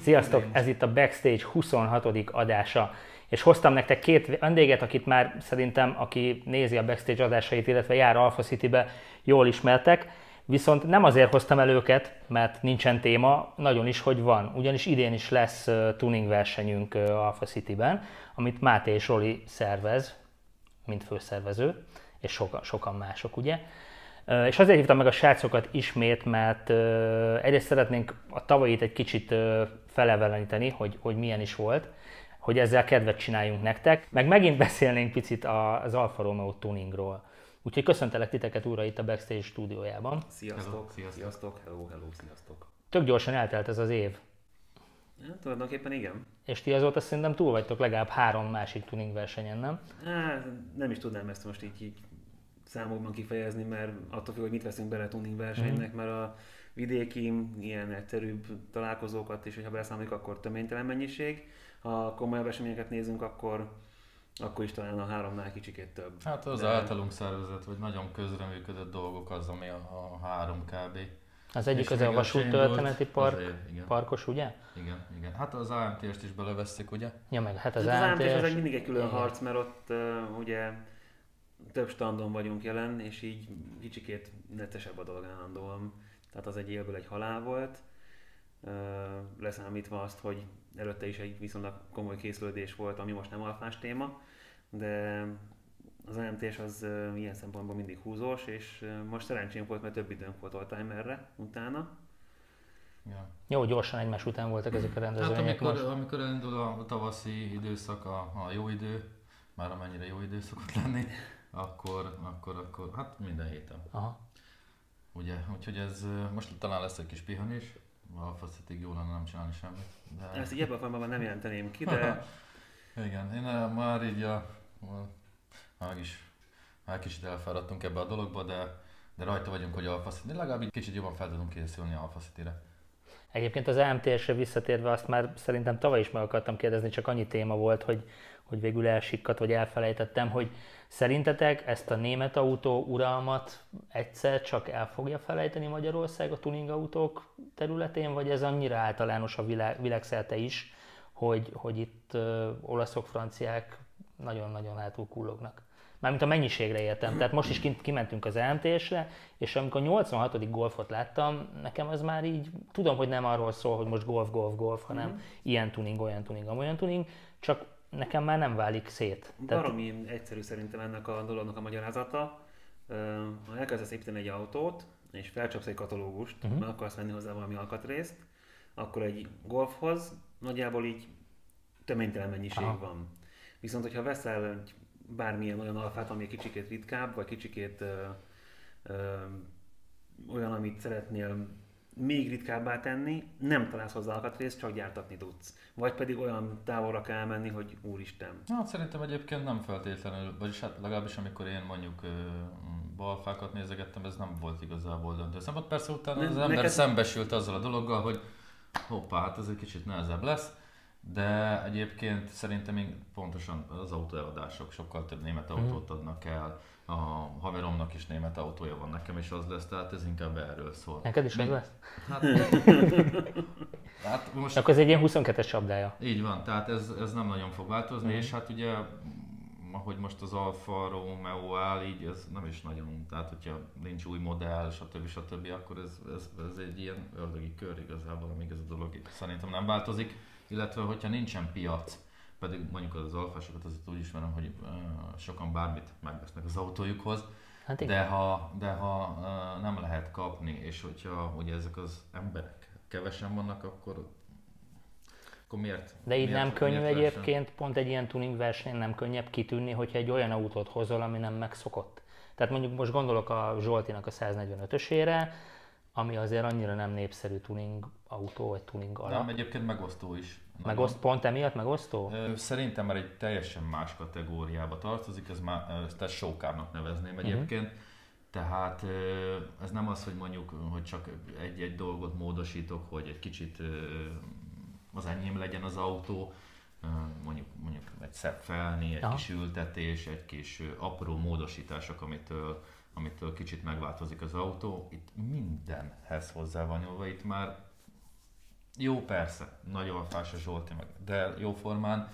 Sziasztok, ez itt a Backstage 26. adása. És hoztam nektek két vendéget, akit már szerintem, aki nézi a Backstage adásait, illetve jár Alpha City-be, jól ismertek. Viszont nem azért hoztam el őket, mert nincsen téma, nagyon is, hogy van. Ugyanis idén is lesz tuning versenyünk Alpha City-ben, amit Máté és Roli szervez, mint főszervező, és sokan, sokan mások, ugye. És azért hívtam meg a srácokat ismét, mert egyrészt szeretnénk a tavalyit egy kicsit feleveleníteni, hogy, hogy milyen is volt, hogy ezzel kedvet csináljunk nektek, meg megint beszélnénk picit az Alfa Romeo tuningról. Úgyhogy köszöntelek titeket újra itt a Backstage stúdiójában. Sziasztok, hello, sziasztok, sziasztok, hello, hello, sziasztok. Tök gyorsan eltelt ez az év. Ja, tulajdonképpen igen. És ti azóta szerintem túl vagytok legalább három másik tuning versenyen, nem? Hát, nem is tudnám ezt most így, így számokban kifejezni, mert attól függ, hogy mit veszünk bele tuning versenynek, mm-hmm. mert a vidéki, ilyen egyszerűbb találkozókat is, hogyha beszámoljuk, akkor töménytelen mennyiség. Ha komolyabb eseményeket nézünk, akkor akkor is talán a háromnál kicsikét több. Hát az De... általunk szervezet, vagy nagyon közreműködött dolgok az, ami a, a három kb. Az egyik az a vasúttörténeti park, azért, igen. parkos, ugye? Igen, igen. Hát az AMT-est is beleveszik, ugye? Ja, meg hát az, hát az AMT-s az egy mindig egy külön igen. harc, mert ott uh, ugye több standon vagyunk jelen, és így kicsikét neccesebb a dolog állandóan. Tehát az egy élből egy halál volt, leszámítva azt, hogy előtte is egy viszonylag komoly készülődés volt, ami most nem alfás téma, de az AMT-s az ilyen szempontból mindig húzós, és most szerencsém volt, mert több időnk volt oldtimerre utána. Ja. Jó, gyorsan egymás után voltak ezek a rendezvények. Hát amikor, most. amikor elindul a tavaszi időszak, a, a jó idő, már amennyire jó idő szokott lenni, akkor, akkor, akkor hát minden héten. Aha. Ugye, úgyhogy ez most talán lesz egy kis pihenés, a City jó lenne nem csinálni semmit. De... Ezt így ebben a formában nem jelenteném ki, de... Igen, én már így a, a, már is, már kicsit elfáradtunk ebbe a dologba, de, de rajta vagyunk, hogy Alpha City, legalább egy kicsit jobban fel tudunk készülni Alpha City-re. Egyébként az AMTS-re visszatérve azt már szerintem tavaly is meg akartam kérdezni, csak annyi téma volt, hogy, hogy végül elsikkadt, vagy elfelejtettem, hogy Szerintetek ezt a német autó uralmat egyszer csak el fogja felejteni Magyarország a tuning autók területén, vagy ez annyira általános a világ, világszerte is, hogy, hogy itt ö, olaszok, franciák nagyon-nagyon hátul kullognak? Mármint a mennyiségre értem. Tehát most is kint, kimentünk az EMT-sre, és amikor a 86. golfot láttam, nekem ez már így, tudom, hogy nem arról szól, hogy most golf, golf, golf, hanem mm. ilyen tuning, olyan tuning, olyan tuning, csak nekem már nem válik szét. Baromi Tehát... egyszerű szerintem ennek a dolognak a magyarázata. Ha elkezdesz építeni egy autót, és felcsapsz egy katalógust, uh-huh. mert akarsz venni hozzá valami alkatrészt, akkor egy golfhoz nagyjából így töménytelen mennyiség Aha. van. Viszont, hogyha veszel egy bármilyen olyan alfát, ami egy kicsikét ritkább, vagy kicsikét ö, ö, olyan, amit szeretnél még ritkábbá tenni, nem találsz hozzá alkatrészt, csak gyártatni tudsz. Vagy pedig olyan távolra kell menni, hogy úristen. Hát szerintem egyébként nem feltétlenül, vagyis hát legalábbis amikor én mondjuk balfákat nézegettem, ez nem volt igazából döntő szempont. Persze utána az ember neked... szembesült azzal a dologgal, hogy hoppá, hát ez egy kicsit nehezebb lesz. De egyébként szerintem még pontosan az autóeladások sokkal több német mhm. autót adnak el, a haveromnak is német autója van, nekem is az lesz, tehát ez inkább erről szól. Neked is az lesz? Hát, hát most... Akkor ez egy ilyen 22-es csapdája. Így van, tehát ez, ez nem nagyon fog változni, mm. és hát ugye ahogy most az Alfa Romeo áll, így ez nem is nagyon, tehát hogyha nincs új modell, stb. stb., akkor ez, ez, ez egy ilyen ördögi kör igazából, amíg ez a dolog szerintem nem változik, illetve hogyha nincsen piac, pedig mondjuk az alfásokat azért úgy ismerem, hogy uh, sokan bármit megvesznek az autójukhoz, hát de ha, de ha uh, nem lehet kapni, és hogyha ugye ezek az emberek kevesen vannak, akkor akkor miért? De így miért, nem könnyű egyébként, versen? pont egy ilyen tuning versenyen nem könnyebb kitűnni, hogyha egy olyan autót hozol, ami nem megszokott. Tehát mondjuk most gondolok a Zsoltinak a 145-ösére, ami azért annyira nem népszerű tuning autó, vagy tuning alap. Nem, egyébként megosztó is. Megoszt, pont emiatt megosztó? Szerintem már egy teljesen más kategóriába tartozik, ez már tehát showkárnak nevezném uh-huh. egyébként. Tehát ez nem az, hogy mondjuk, hogy csak egy-egy dolgot módosítok, hogy egy kicsit az enyém legyen az autó, mondjuk, mondjuk egy szebb felni, egy Aha. kis ültetés, egy kis apró módosítások, amitől, amitől kicsit megváltozik az autó. Itt mindenhez hozzá van nyúlva, itt már Jó, persze, nagyon alfás a Zsolti, meg, de jó formán,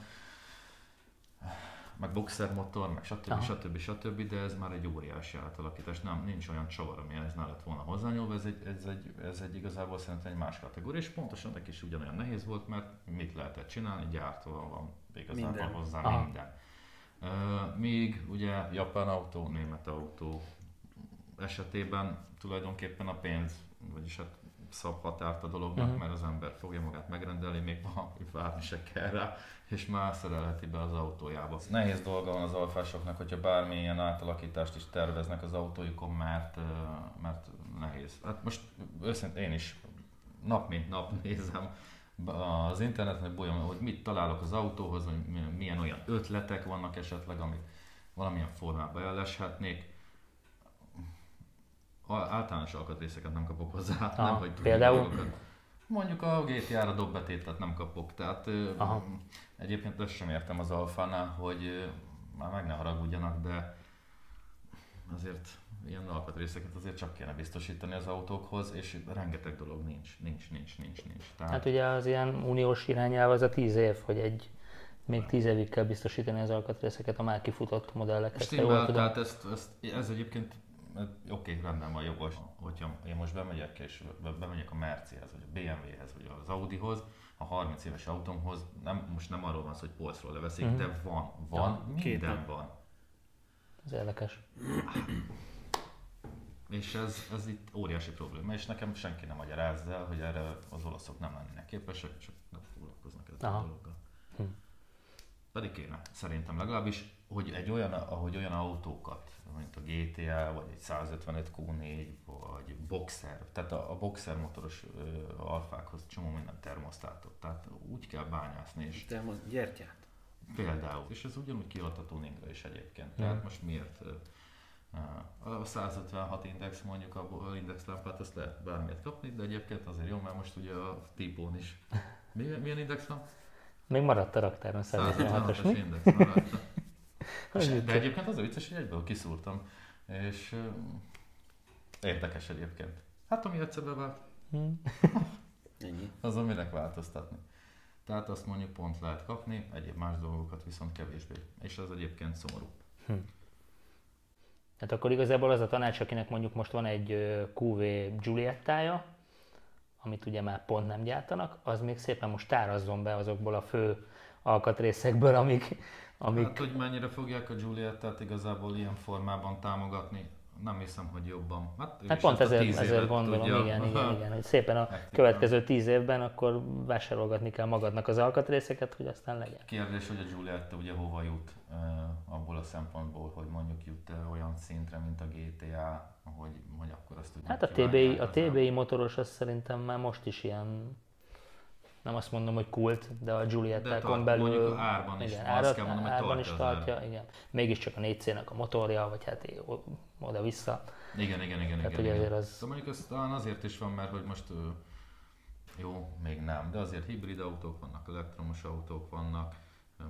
meg boxer motor, meg stb. Stb. stb. De ez már egy óriási átalakítás. Nem, nincs olyan csavar, ami ez ne lett volna hozzányúlva, ez egy, ez egy, ez egy igazából szerintem egy más kategória, és pontosan neki is ugyanolyan nehéz volt, mert mit lehetett csinálni, gyártóval van igazából Minden. hozzá Aha. minden. Uh, míg ugye japán autó, német autó esetében tulajdonképpen a pénz, vagyis hát szab határt a dolognak, uh-huh. mert az ember fogja magát megrendelni, még ma várni se kell rá, és már szerelheti be az autójába. Nehéz dolga van az alfásoknak, hogyha bármilyen átalakítást is terveznek az autójukon, mert, mert nehéz. Hát most őszintén én is nap mint nap nézem az interneten, hogy bolyom, hogy mit találok az autóhoz, hogy mi- milyen olyan ötletek vannak esetleg, amik valamilyen formában elleshetnék. Általános alkatrészeket nem kapok hozzá, nem hogy például? dolgokat. Mondjuk a GTA-ra dobbetétet nem kapok, tehát Aha. egyébként ezt sem értem az Alfánál, hogy már meg ne haragudjanak, de azért ilyen alkatrészeket azért csak kéne biztosítani az autókhoz, és rengeteg dolog nincs, nincs, nincs, nincs, nincs. Tehát, Hát ugye az ilyen uniós irányelv az a 10 év, hogy egy még 10 évig kell biztosítani az alkatrészeket a már kifutott jól Stimmel, tehát ezt, ezt, ez egyébként oké, okay, rendben van jogos, hogyha én most bemegyek és be- bemegyek a Mercedes, vagy a BMW-hez, vagy az Audihoz, a 30 éves autómhoz, nem, most nem arról van szó, hogy polcról leveszik, Mhm. de van, van, Ja, minden képen. van. Ez érdekes. És ez, ez itt óriási probléma, és nekem senki nem magyarázza el, hogy erre az olaszok nem lennének képesek, csak nem foglalkoznak ezzel Aha. a dologgal. Hm. Pedig kéne, szerintem legalábbis, hogy egy olyan, ahogy olyan autókat, mint a GTA, vagy egy 155 Q4, vagy Boxer, tehát a, a Boxer motoros ö, alfákhoz csomó minden termosztátot, tehát úgy kell bányászni, és Te most gyertyát. Például. És ez ugyanúgy kihat a tuningra is egyébként. Mhm. Tehát most miért a 156 index mondjuk a index lámpát azt lehet bármilyet kapni, de egyébként azért jó, mert most ugye a típón is. Mi, milyen index van? Még maradt a raktáron 156-os, 156-os mi? index van De egyébként az a vicces, hogy egyből kiszúrtam. És érdekes egyébként. Hát ami egyszer bevált, Hm. Ennyi. azon minek változtatni. Tehát azt mondjuk pont lehet kapni, egyéb más dolgokat viszont kevésbé. És ez egyébként szomorú. Hát akkor igazából az a tanács, akinek mondjuk most van egy QV Giuliettája, amit ugye már pont nem gyártanak, az még szépen most tárazzon be azokból a fő alkatrészekből, amik, amik Hát, hogy mennyire fogják a Giuliettát igazából ilyen formában támogatni, nem hiszem, hogy jobban. Hát, Hát pont ezért, ezért gondolom, tudja. igen, igen, igen, hogy szépen a Aktívan. következő tíz évben akkor vásárolgatni kell magadnak az alkatrészeket, hogy aztán legyen. Kérdés, hogy a Giulietta ugye hova jut abból a szempontból, hogy mondjuk jut olyan szintre, mint a GTA, hogy, hogy akkor azt tudjuk Hát a TBI, a TBI motoros az szerintem már most is ilyen, nem azt mondom, hogy kult, de a tart, belül mondjuk árban is, igen, árat, kell mondanom, hogy árban is tartja tartja, igen. Mégiscsak a 4C-nek a motorja, vagy hát oda-vissza. Igen, igen, igen, Tehát igen. ugye igen. azért az- De mondjuk ez talán azért is van, mert hogy most jó, még nem, de azért hibrid autók vannak, elektromos autók vannak,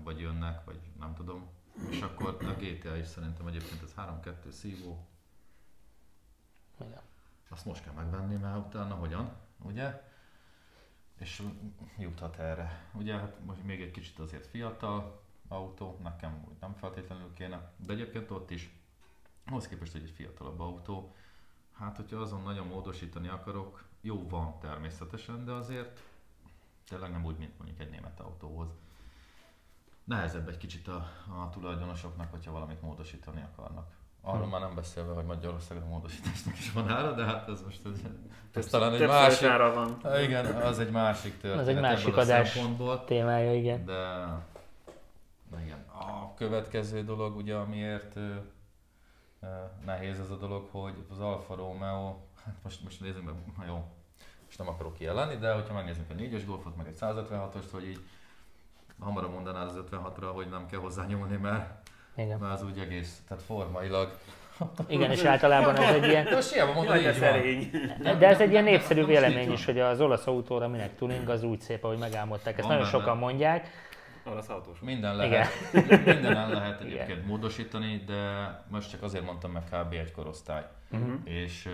vagy jönnek, vagy nem tudom. És akkor a GTA is szerintem egyébként ez 3-2 szívó, Igen. azt most kell megvenni, mert utána hogyan, ugye? És juthat erre. Ugye, hát most még egy kicsit azért fiatal autó, nekem úgy nem feltétlenül kéne, de egyébként ott is, ahhoz képest, hogy egy fiatalabb autó, hát hogyha azon nagyon módosítani akarok, jó van természetesen, de azért tényleg nem úgy, mint mondjuk egy német autóhoz. Nehezebb egy kicsit a, a tulajdonosoknak, hogyha valamit módosítani akarnak. Arról már nem beszélve, hogy Magyarországon módosításnak is van ára, de hát ez most ez, ez talán egy több másik, ára van. Igen, az egy másik történet. Az egy másik ebből a adás. szempontból. Témája, igen. De, de igen. A következő dolog, ugye, amiért ö, nehéz ez a dolog, hogy az Alfa Romeo, hát most, most nézzük meg, na jó, most nem akarok kijelenni, de hogyha megnézzük a 4-es Golfot, meg egy 156-ost, hogy így hamarabb mondanád az 56-ra, hogy nem kell hozzá nyúlni, mert, Igen. mert az úgy egész, tehát formailag. Igen, és általában ez egy ilyen, De most hiába mondod, Jaj, de így van. szerény. de ez egy ilyen népszerű vélemény van. is, hogy az olasz autóra minek tuning, az úgy szép, ahogy megálmodták. Ezt Van nagyon benne. sokan mondják. Olasz autós. Minden Igen. lehet, mindenen lehet Igen. egyébként módosítani, de most csak azért mondtam meg kb. egy korosztály. Mhm. És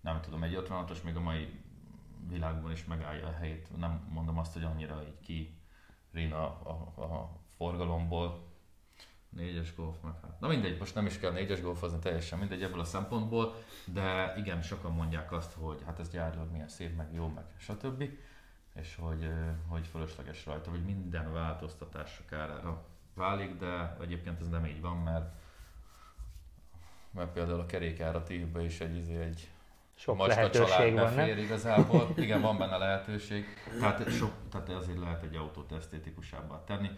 nem tudom, egy 56-os még a mai világban is megállja a helyét. Nem mondom azt, hogy annyira így ki a, a, a forgalomból. Négyes golf meg hát. Na mindegy, most nem is kell négyes golfozni, teljesen mindegy ebből a szempontból, de igen, sokan mondják azt, hogy hát ez gyárilag milyen szép, meg jó, meg stb. És hogy, hogy fölösleges rajta, hogy minden változtatás kárára válik, de egyébként ez nem így van, mert mert például a kerékáratívban is egy, izé, egy sok lehetőség van, nem? igazából. Igen, van benne lehetőség. Tehát, sok, tehát azért lehet egy autót esztétikusabbá tenni.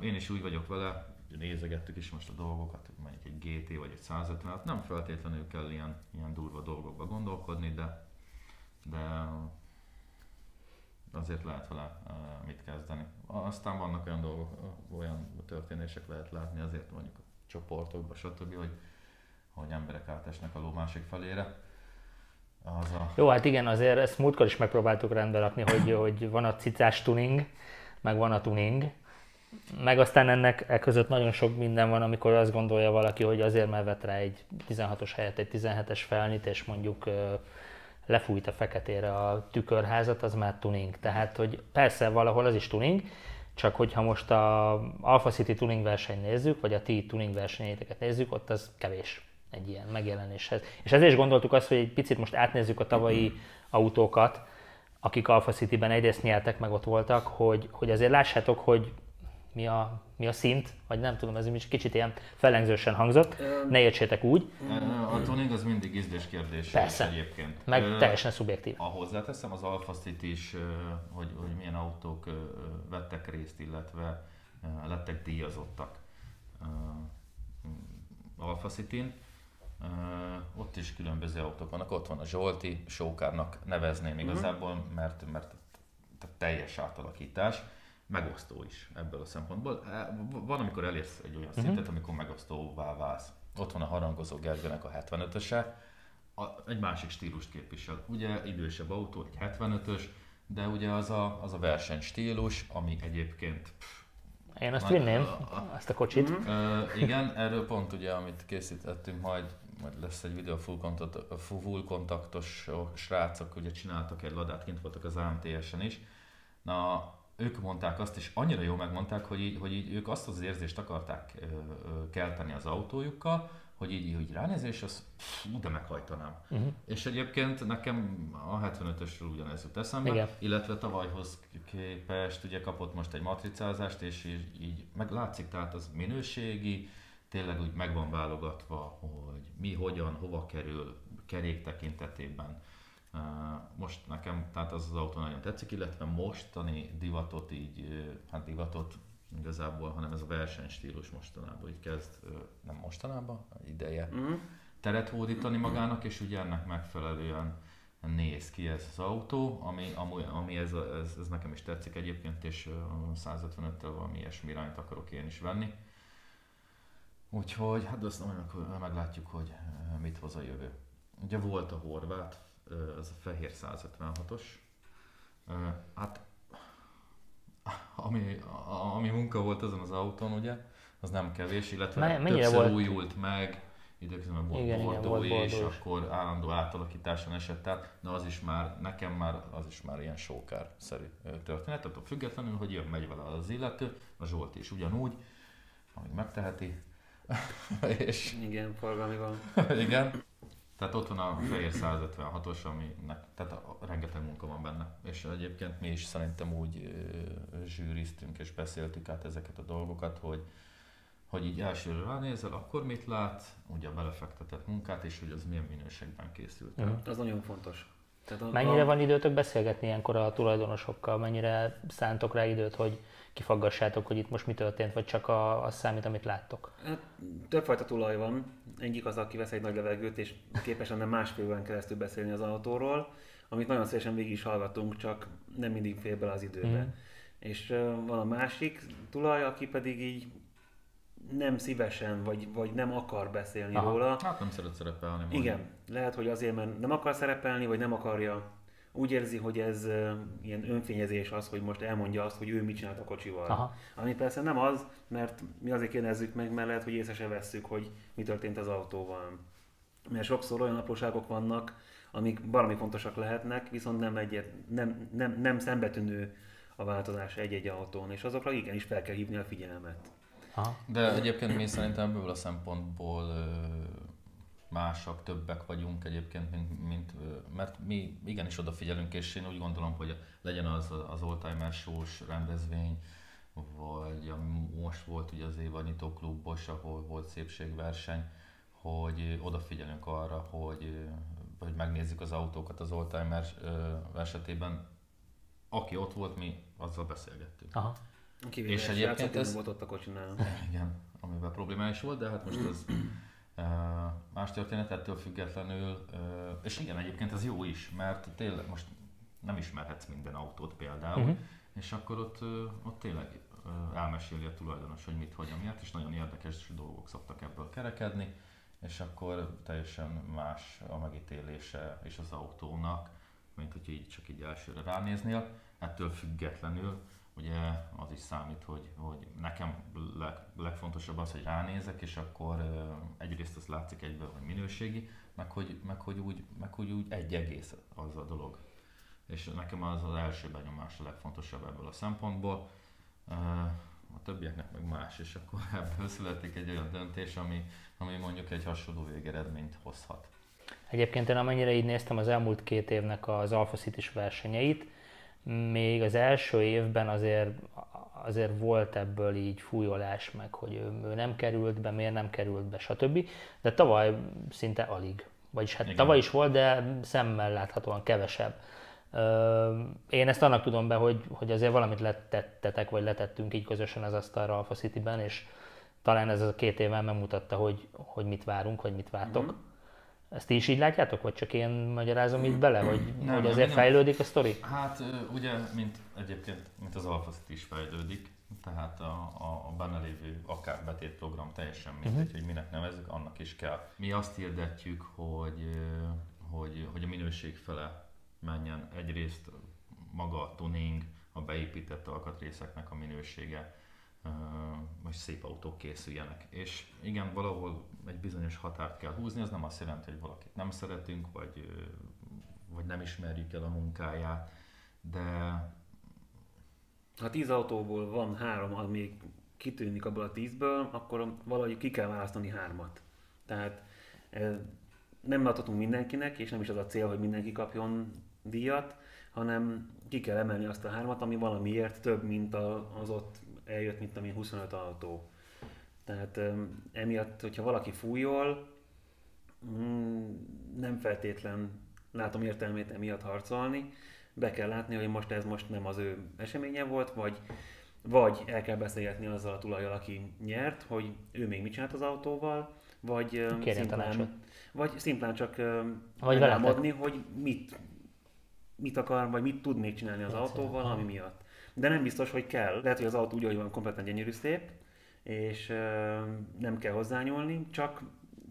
Én is úgy vagyok vele, nézegettük is most a dolgokat, mondjuk egy GT vagy egy 150, hát nem feltétlenül kell ilyen, ilyen durva dolgokba gondolkodni, de, de azért lehet vele mit kezdeni. Aztán vannak olyan dolgok, olyan történések lehet látni azért mondjuk a csoportokban, stb., hogy, hogy emberek átesnek a ló másik felére az a... Jó, hát igen, azért ezt múltkor is megpróbáltuk rendbe rakni, hogy, hogy van a cicás tuning, meg van a tuning, meg aztán ennek e között nagyon sok minden van, amikor azt gondolja valaki, hogy azért mert vett rá egy 16-os helyett egy 17-es felnit, és mondjuk lefújt a feketére a tükörházat, az már tuning. Tehát, hogy persze valahol az is tuning, csak hogyha most a Alpha City tuning versenyt nézzük, vagy a ti tuning versenyéteket nézzük, ott az kevés egy ilyen megjelenéshez. És ezért is gondoltuk azt, hogy egy picit most átnézzük a tavalyi autókat, akik Alpha City-ben egyrészt nyertek, meg ott voltak, hogy, hogy azért lássátok, hogy mi a, mi a szint, vagy nem tudom, ez is kicsit ilyen fellengzősen hangzott, ne értsétek úgy. A tuning az mindig ízlés kérdés Persze. egyébként. Meg uh, teljesen szubjektív. A hozzáteszem az City is, hogy, hogy milyen autók vettek részt, illetve lettek díjazottak Alpha City-n Uh, ott is különböző autók vannak, ott van a Zsolti, Sókárnak nevezném mhm. igazából, mert, mert teljes átalakítás, megosztó is ebből a szempontból. Van, amikor elérsz egy olyan uh-huh. szintet, amikor megosztóvá válsz. Ott van a harangozó Gergőnek a 75-öse, a, egy másik stílust képvisel. Ugye idősebb autó, egy 75-ös, de ugye az a, az a versenystílus, ami egyébként pff, én azt vinném, azt a kocsit. Uh, igen, erről pont ugye, amit készítettünk, majd majd lesz egy videó full, kontakt, full kontaktos srácok, ugye csináltak egy ladát, kint voltak az AMTS-en is. Na, ők mondták azt, és annyira jól megmondták, hogy így, hogy így ők azt az érzést akarták ö, ö, kelteni az autójukkal, hogy így, hogy ránézés, az fú, de meghajtanám. Uh-huh. És egyébként nekem a 75-ösről ugyanez jut eszembe, Igen. illetve tavalyhoz képest ugye kapott most egy matricázást, és így, így meg látszik, tehát az minőségi, tényleg úgy meg van válogatva, hogy mi, hogyan, hova kerül kerék tekintetében. Most nekem, tehát az az autó nagyon tetszik, illetve mostani divatot így, hát divatot igazából, hanem ez a versenystílus mostanában így kezd, nem mostanában, ideje mm. teret hódítani magának, és ugye ennek megfelelően néz ki ez az autó, ami, ami, ami ez, ez, ez, nekem is tetszik egyébként, és 155-tel valami ilyesmi irányt akarok én is venni. Úgyhogy hát azt majd meglátjuk, hogy mit hoz a jövő. Ugye volt a horvát, ez a fehér 156-os. Hát ami, ami munka volt ezen az autón, ugye, az nem kevés, illetve Me, többször volt? újult meg, időközben volt igen, bordó igen, volt és akkor állandó átalakításon esett át, de az is már, nekem már, az is már ilyen sókár-szerű történet, tehát függetlenül, hogy jön, megy vele az illető, a Zsolt is ugyanúgy, amíg megteheti, és... Igen, forgalmi van. Igen. Tehát ott van a fehér 156-os, aminek, tehát a, rengeteg munka van benne. És egyébként mi is szerintem úgy ö, zsűriztünk és beszéltük át ezeket a dolgokat, hogy hogy így elsőre ránézel, akkor mit lát, ugye a belefektetett munkát, és hogy az milyen minőségben készült. Uh-huh. Az nagyon fontos. Tehát a, mennyire a... van időtök beszélgetni ilyenkor a tulajdonosokkal? Mennyire szántok rá időt, hogy kifaggassátok, hogy itt most mi történt, vagy csak a, a számít, amit láttok? Hát, többfajta tulaj van. Egyik az, aki vesz egy nagy levegőt, és képes lenne másfél órán keresztül beszélni az autóról, amit nagyon szívesen végig is hallgatunk, csak nem mindig fél bele az időbe. Mm. És uh, van a másik tulaj, aki pedig így nem szívesen, vagy, vagy nem akar beszélni Aha. róla. Hát nem szeret szerepelni. Igen, lehet, hogy azért, mert nem akar szerepelni, vagy nem akarja úgy érzi, hogy ez uh, ilyen önfényezés az, hogy most elmondja azt, hogy ő mit csinált a kocsival. Aha. Ami persze nem az, mert mi azért kérdezzük meg, mert lehet, hogy észre se vesszük, hogy mi történt az autóval. mert sokszor olyan apróságok vannak, amik valami fontosak lehetnek, viszont nem, egyet, nem, nem, nem szembetűnő a változás egy-egy autón, és azokra igenis fel kell hívni a figyelmet. Aha. De egyébként mi szerintem ebből a szempontból másak, többek vagyunk egyébként, mint, mint mert mi igenis odafigyelünk, és én úgy gondolom, hogy legyen az az oldtimer shows rendezvény, vagy ami most volt ugye az évanyitó klubos, ahol volt szépségverseny, hogy odafigyelünk arra, hogy, hogy megnézzük az autókat az oldtimer esetében. Aki ott volt, mi azzal beszélgettünk. Aha. Kivéve és egyébként ez... volt ott a kocsinál. Igen, amivel problémális volt, de hát most ez más történet ettől függetlenül, és igen, egyébként ez jó is, mert tényleg most nem ismerhetsz minden autót például, uh-huh. és akkor ott, ott tényleg elmeséli a tulajdonos, hogy mit, hogyan, miért, és nagyon érdekes dolgok szoktak ebből kerekedni, és akkor teljesen más a megítélése és az autónak, mint hogy így csak így elsőre ránéznél. Ettől függetlenül ugye az is számít, hogy, hogy nekem leg, legfontosabb az, hogy ránézek, és akkor egyrészt az látszik egyből, hogy minőségi, meg hogy, meg hogy, úgy, meg hogy úgy egy egész az a dolog. És nekem az az első benyomás a legfontosabb ebből a szempontból. A többieknek meg más, és akkor ebből születik egy olyan döntés, ami, ami mondjuk egy hasonló végeredményt hozhat. Egyébként én amennyire így néztem az elmúlt két évnek az Alpha city versenyeit, még az első évben azért, azért volt ebből így fújolás, meg hogy ő, ő nem került be, miért nem került be, stb. De tavaly szinte alig. Vagyis hát Igen. tavaly is volt, de szemmel láthatóan kevesebb. Én ezt annak tudom be, hogy, hogy azért valamit letettetek, vagy letettünk így közösen az asztalra Alpha City-ben, és talán ez a két évvel megmutatta, hogy, hogy mit várunk, vagy mit vártok. Mm-hmm. Ezt ti is így látjátok, vagy csak én magyarázom itt bele, hogy, nem, hogy azért nem, fejlődik a sztori? Hát ugye, mint egyébként, mint az Alpha is fejlődik, tehát a, a, a benne lévő akár betétprogram teljesen mindegy, uh-huh. hogy minek nevezzük, annak is kell. Mi azt hirdetjük, hogy, hogy, hogy a minőség fele menjen egyrészt maga a tuning, a beépített alkatrészeknek a minősége, hogy szép autók készüljenek. És igen, valahol egy bizonyos határt kell húzni, az nem azt jelenti, hogy valakit nem szeretünk, vagy, vagy nem ismerjük el a munkáját, de... Ha tíz autóból van három, ami kitűnik abból a tízből, akkor valahogy ki kell választani hármat. Tehát nem adhatunk mindenkinek, és nem is az a cél, hogy mindenki kapjon díjat, hanem ki kell emelni azt a hármat, ami valamiért több, mint az ott eljött, mint ami 25 autó. Tehát emiatt, hogyha valaki fújol, mm, nem feltétlen látom értelmét emiatt harcolni. Be kell látni, hogy most ez most nem az ő eseménye volt, vagy, vagy el kell beszélgetni azzal a tulajjal, aki nyert, hogy ő még mit csinált az autóval, vagy szimplán, vagy szimplán csak vagy elmondni, hogy mit, mit akar, vagy mit tud még csinálni az autóval, ami miatt de nem biztos, hogy kell. Lehet, hogy az autó úgy, hogy van, kompletten gyönyörű szép, és nem kell hozzányúlni, csak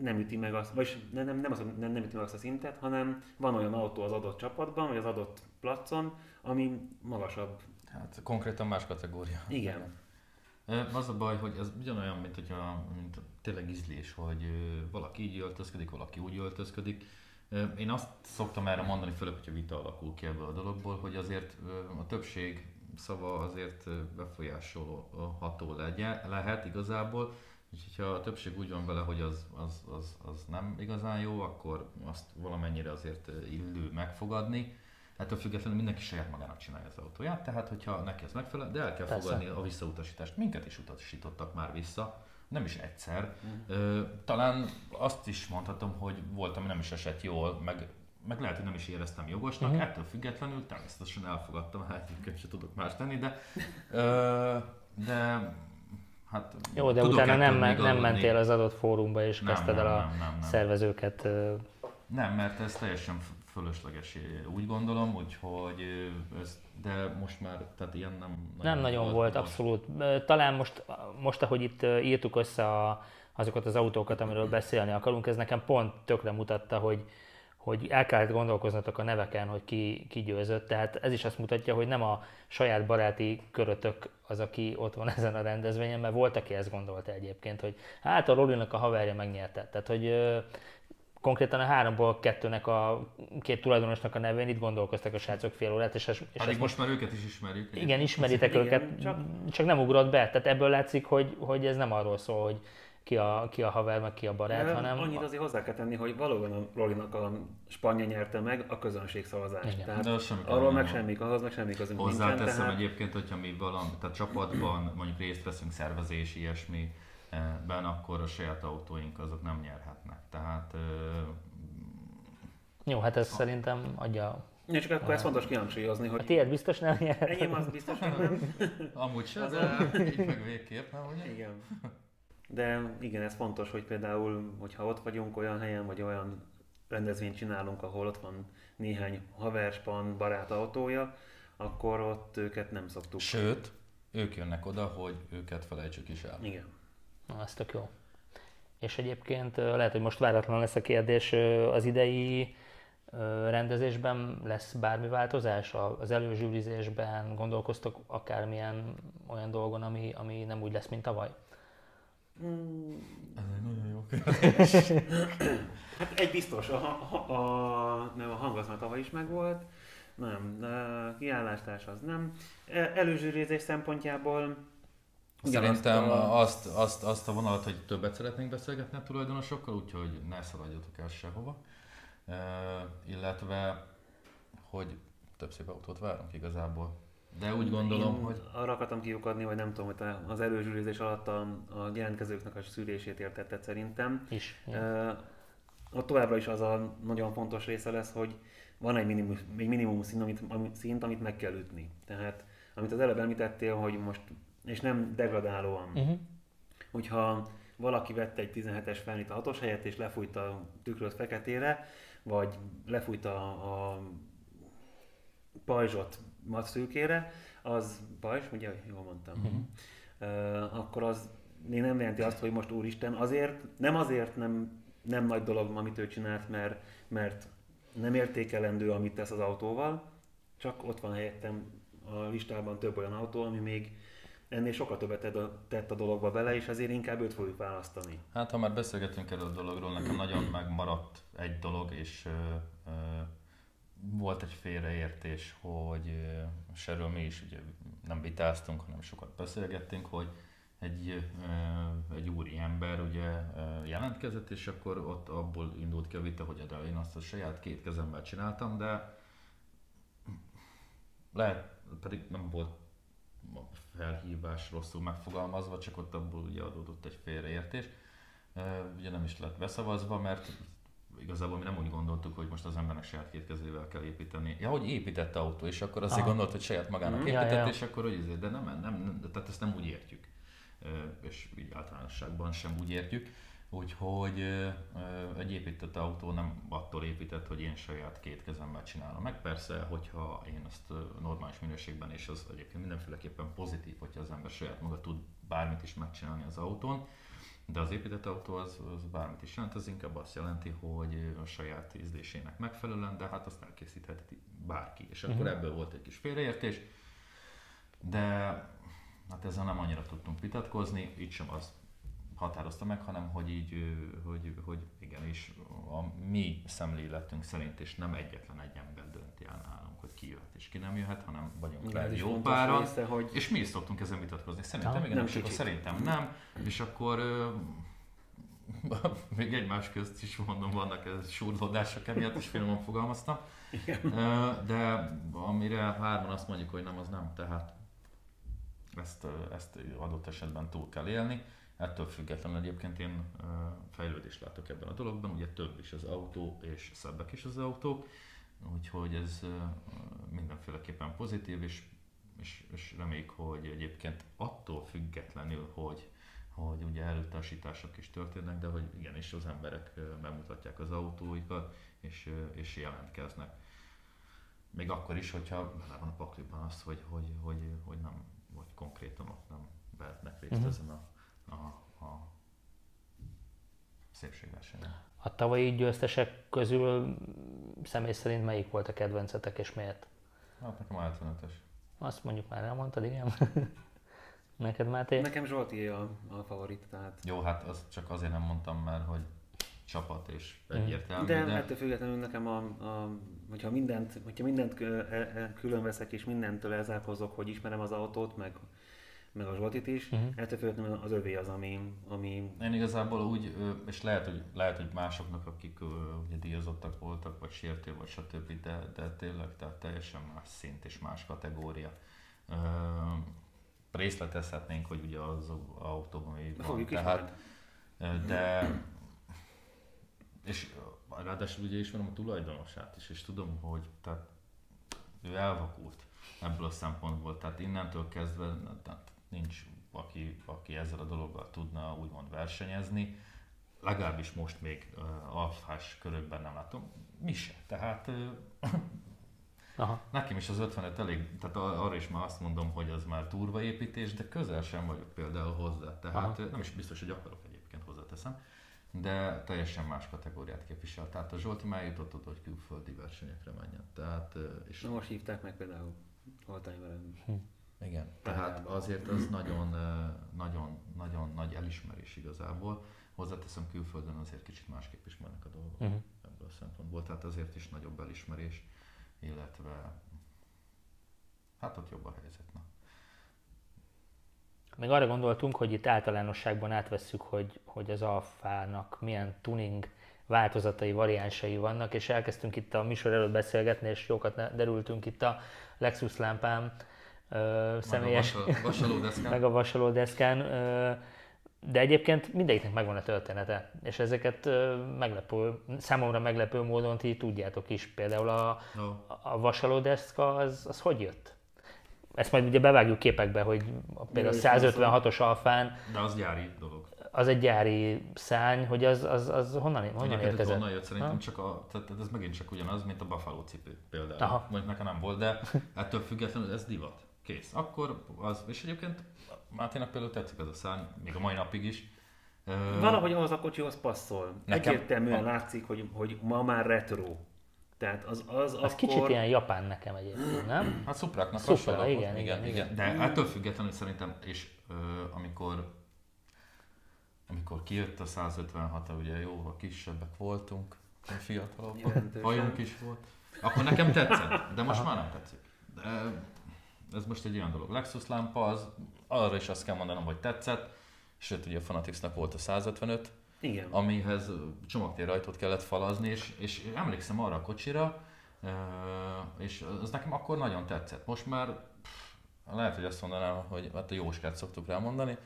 nem üti meg azt, vagy nem, nem, nem, az, nem, nem üti meg azt a szintet, hanem van olyan autó az adott csapatban, vagy az adott placon, ami magasabb. Hát konkrétan más kategória. Igen. Az a baj, hogy ez ugyanolyan, mint, hogyha, mint tényleg ízlés, hogy valaki így öltözködik, valaki úgy öltözködik. Én azt szoktam erre mondani, főleg, hogyha vita alakul ki ebből a dologból, hogy azért a többség szava azért befolyásolható legyen, lehet igazából, és ha a többség úgy van vele, hogy az, az, az, az nem igazán jó, akkor azt valamennyire azért illő megfogadni. Ettől függetlenül mindenki saját magának csinálja az autóját, tehát hogyha neki ez megfelel, de el kell Persze. fogadni a visszautasítást. Minket is utasítottak már vissza, nem is egyszer. Mm. Talán azt is mondhatom, hogy volt, ami nem is esett jól, meg meg lehet, hogy nem is éreztem jogosnak, uh-huh. ettől függetlenül természetesen elfogadtam, hát egyébként sem tudok más tenni, de, ö, de hát Jó, de utána nem, nem mentél az adott fórumba és nem, kezdted nem, el a nem, nem, nem. szervezőket. Nem, mert ez teljesen fölösleges, úgy gondolom, úgyhogy ez, de most már, tehát ilyen nem nagyon Nem nagyon volt, volt abszolút. Talán most, most, ahogy itt írtuk össze a, azokat az autókat, amiről beszélni akarunk, ez nekem pont tökre mutatta, hogy, hogy el kellett gondolkoznatok a neveken, hogy ki, ki győzött. Tehát ez is azt mutatja, hogy nem a saját baráti körötök az, aki ott van ezen a rendezvényen, mert volt, aki ezt gondolta egyébként, hogy hát a Rolinak a haverja megnyerte. Tehát, hogy konkrétan a háromból kettőnek a két tulajdonosnak a nevén itt gondolkoztak a srácok fél órát, és, és Pedig most már őket is ismerjük. igen, ismeritek Igen, őket, csak- csak nem ugrott be. Tehát ebből látszik, hogy, hogy ez nem arról szól, hogy ki a, ki a haver, meg ki a barát, De hanem Annyit azért hozzá kell tenni, hogy valóban a Rolinak a Spanya nyerte meg a közönségszavazást. Igen. Tehát De az semmi arról meg semmi, ahhoz meg semmi közünk nincsen. Hozzáteszem Tehát egyébként, hogyha mi valami, tehát csapatban mondjuk részt veszünk szervezés, ilyesmi, eh, ben, akkor a saját autóink azok nem nyerhetnek. Tehát ö, jó, hát ez szerintem adja. Ja, csak akkor ez fontos kihangsúlyozni, A hogy tiéd biztos nem nyer. enyém az biztos, hogy nem. amúgy se, Az de így meg végképp, nem ugye? Igen. De igen, ez fontos, hogy például, hogyha ott vagyunk olyan helyen, vagy olyan rendezvényt csinálunk, ahol ott van néhány haverspan, barát autója, akkor ott őket nem szoktuk. Sőt, ők jönnek oda, hogy őket felejtsük is el. Igen. Na, ez tök jó. És egyébként lehet, hogy most váratlan lesz a kérdés, az idei rendezésben lesz bármi változás? A- Az előzsűrizésben gondolkoztok akármilyen olyan dolgon, ami, ami nem úgy lesz, mint tavaly? Mm, Ez egy nagyon jó Hát egy biztos, a, a, a, nem, a hang az már tavaly is megvolt, nem, a kiállástárs az nem. E- Előzsűrézés szempontjából Szerintem a- azt, azt, azt a vonalat, hogy többet szeretnénk beszélgetni a tulajdonosokkal, úgyhogy ne szaladjatok el sehova. E, illetve, hogy több szép autót várunk igazából. De úgy gondolom, Én hogy Arra akartam kiukadni, hogy nem tudom, hogy az előzsűrizés alatt a, a jelentkezőknek a szűrését értetted szerintem. Is. Uh, ott továbbra is az a nagyon fontos része lesz, hogy van egy minimum, egy minimum szint amit, amit, szint, amit meg kell ütni. Tehát, amit az előbb említettél, hogy most, és nem degradálóan, Uh-huh. hogyha valaki vette egy 17-es felnit a 6-os helyett, és lefújta a tükröt feketére, vagy lefújta a, a pajzsot szűkére, az pajzs, ugye jól mondtam, Mhm. uh, akkor az még nem jelenti azt, hogy most úristen, azért, nem azért nem, nem nagy dolog, amit ő csinált, mert, mert nem értékelendő, amit tesz az autóval, csak ott van helyettem a listában több olyan autó, ami még ennél sokkal többet tett a, tett a dologba bele, és ezért inkább őt fogjuk választani. hát ha már beszélgetünk erről a dologról, nekem nagyon megmaradt egy dolog, és ö, ö, volt egy félreértés, hogy és erről mi is ugye nem vitáztunk, hanem sokat beszélgettünk, hogy egy, egy úri ember ugye jelentkezett, és akkor ott abból indult ki a vita, hogy de én azt a saját két kezemmel csináltam, de lehet, pedig nem volt a felhívás rosszul megfogalmazva, csak ott abból ugye adódott egy félreértés. Ugye nem is lett beszavazva, mert igazából mi nem úgy gondoltuk, hogy most az embernek saját két kezével kell építeni. Ja, hogy épített autó, és akkor azt gondolt, hogy saját magának. Ja, épített, ja. és akkor hogy izé, de nem, nem, nem, tehát ezt nem úgy értjük. És így általánosságban sem úgy értjük. Úgyhogy egy épített autó nem attól épített, hogy én saját két kezemmel csinálom meg. Persze, hogyha én azt ö, normális minőségben, és az egyébként mindenféleképpen pozitív, hogyha az ember saját maga tud bármit is megcsinálni az autón, de az épített autó az, az bármit is jelent, az inkább azt jelenti, hogy a saját ízlésének megfelelően, de hát azt elkészítheti bárki. És akkor Mhm. ebből volt egy kis félreértés, de hát ezzel nem annyira tudtunk vitatkozni, így sem az határozta meg, hanem hogy így, hogy, hogy igenis a mi szemléletünk szerint, és nem egyetlen egy ember dönti el ki jöhet és ki nem jöhet, hanem vagyunk Igen, rá jó páran, része, hogy és mi is szoktunk ezen vitatkozni. Szerintem igen, Nem és akkor szerintem nem, és akkor még egymás közt is mondom, vannak ez súrlódások emiatt, és finoman fogalmaztam. De amire hárman azt mondjuk, hogy nem, az nem, tehát ezt, ezt adott esetben túl kell élni. Ettől függetlenül egyébként én fejlődést látok ebben a dologban, ugye több is az autó, és szebbek is az autók, úgyhogy ez mindenféleképpen pozitív, és, és, és reméljük, hogy egyébként attól függetlenül, hogy, hogy ugye elutasítások is történnek, de hogy igenis az emberek bemutatják az autóikat, és, és jelentkeznek. Még akkor is, hogyha bele van a pakliban az, hogy, hogy, hogy, hogy nem, vagy konkrétan ott nem vehetnek részt uh-huh. ezen a, a, a szépségversenyen. A tavalyi győztesek közül személy szerint melyik volt a kedvencetek és miért? Hát nekem 75-ös. Azt mondjuk már elmondtad, igen. Neked Máté? nekem Zsolti a, a favorit, tehát Jó, hát azt csak azért nem mondtam, mert hogy csapat és egyértelmű. De, de ettől függetlenül nekem, a, a, hogyha mindent, hogyha mindent e, külön veszek és mindentől elzárkozok, hogy ismerem az autót, meg meg a Zsoltit is, uh-huh. ettől függetlenül az övé az, ami, ami... Én igazából úgy, és lehet, hogy, lehet, hogy másoknak, akik ugye díjazottak voltak, vagy sértő, vagy stb., de, de tényleg tehát teljesen más szint és más kategória. részletezhetnénk, hogy ugye az autóban még van. Tehát, de és ráadásul ugye ismerem a tulajdonosát is, és tudom, hogy tehát ő elvakult ebből a szempontból, tehát innentől kezdve tehát nincs, aki, aki ezzel a dologgal tudna úgymond versenyezni, legalábbis most még uh, alfás körökben nem látom, mi se. Tehát uh, Aha. nekem is az 55 elég, tehát arra is már azt mondom, hogy az már turvaépítés, de közel sem vagyok például hozzá. Tehát Aha. nem is biztos, hogy akarok egyébként hozzáteszem de teljesen más kategóriát képvisel. Tehát a Zsolti már jutott oda, hogy külföldi versenyekre menjen. Tehát, és Na most hívták meg például Holtányveren. Hm. Igen, tehát azért az nagyon, nagyon, nagyon nagy elismerés igazából. Hozzáteszem, külföldön azért kicsit másképp is mennek a dolgok uh-huh. ebből a szempontból, tehát azért is nagyobb elismerés, illetve hát ott jobb a helyzet. Na. Még arra gondoltunk, hogy itt általánosságban átvesszük, hogy, hogy az alfának milyen tuning változatai, variánsai vannak, és elkezdtünk itt a műsor előtt beszélgetni, és jókat derültünk itt a Lexus lámpám ö, személyes, meg a vasalódeszkán, de egyébként mindegyiknek megvan a története, és ezeket meglepő, számomra meglepő módon ti tudjátok is. Például a, no. a vasalódeszka, az, az hogy jött? Ezt majd ugye bevágjuk képekbe, hogy például a 156-os alfán... De az gyári dolog. Az egy gyári szány, hogy az, az, az honnan, honnan érkezett? Honnan jött szerintem ha? csak a, tehát ez megint csak ugyanaz, mint a Buffalo cipő például. Aha. Mondjuk nekem nem volt, de ettől függetlenül ez divat. Kész. Akkor az, és egyébként Máténak például tetszik ez a szárny, még a mai napig is. Valahogy az a kocsihoz passzol. Nekem, Egyértelműen a... látszik, hogy, hogy ma már retro. Tehát az, az, az akkor... kicsit ilyen japán nekem egyébként, nem? Hát szupráknak Szupra, igen, igen, igen, igen, De ettől függetlenül szerintem, és ö, amikor amikor kijött a 156 ugye jóval kisebbek voltunk, fiatalok, hajunk is volt, akkor nekem tetszett, de most Aha. már nem tetszik. De ez most egy olyan dolog. Lexus lámpa, az, arra is azt kell mondanom, hogy tetszett, sőt ugye a Fanaticsnak volt a 155, Igen. amihez csomagtérrajtót kellett falazni, és, és emlékszem arra a kocsira, és az nekem akkor nagyon tetszett. Most már pff, lehet, hogy azt mondanám, hogy hát a Jóskát szoktuk rá mondani,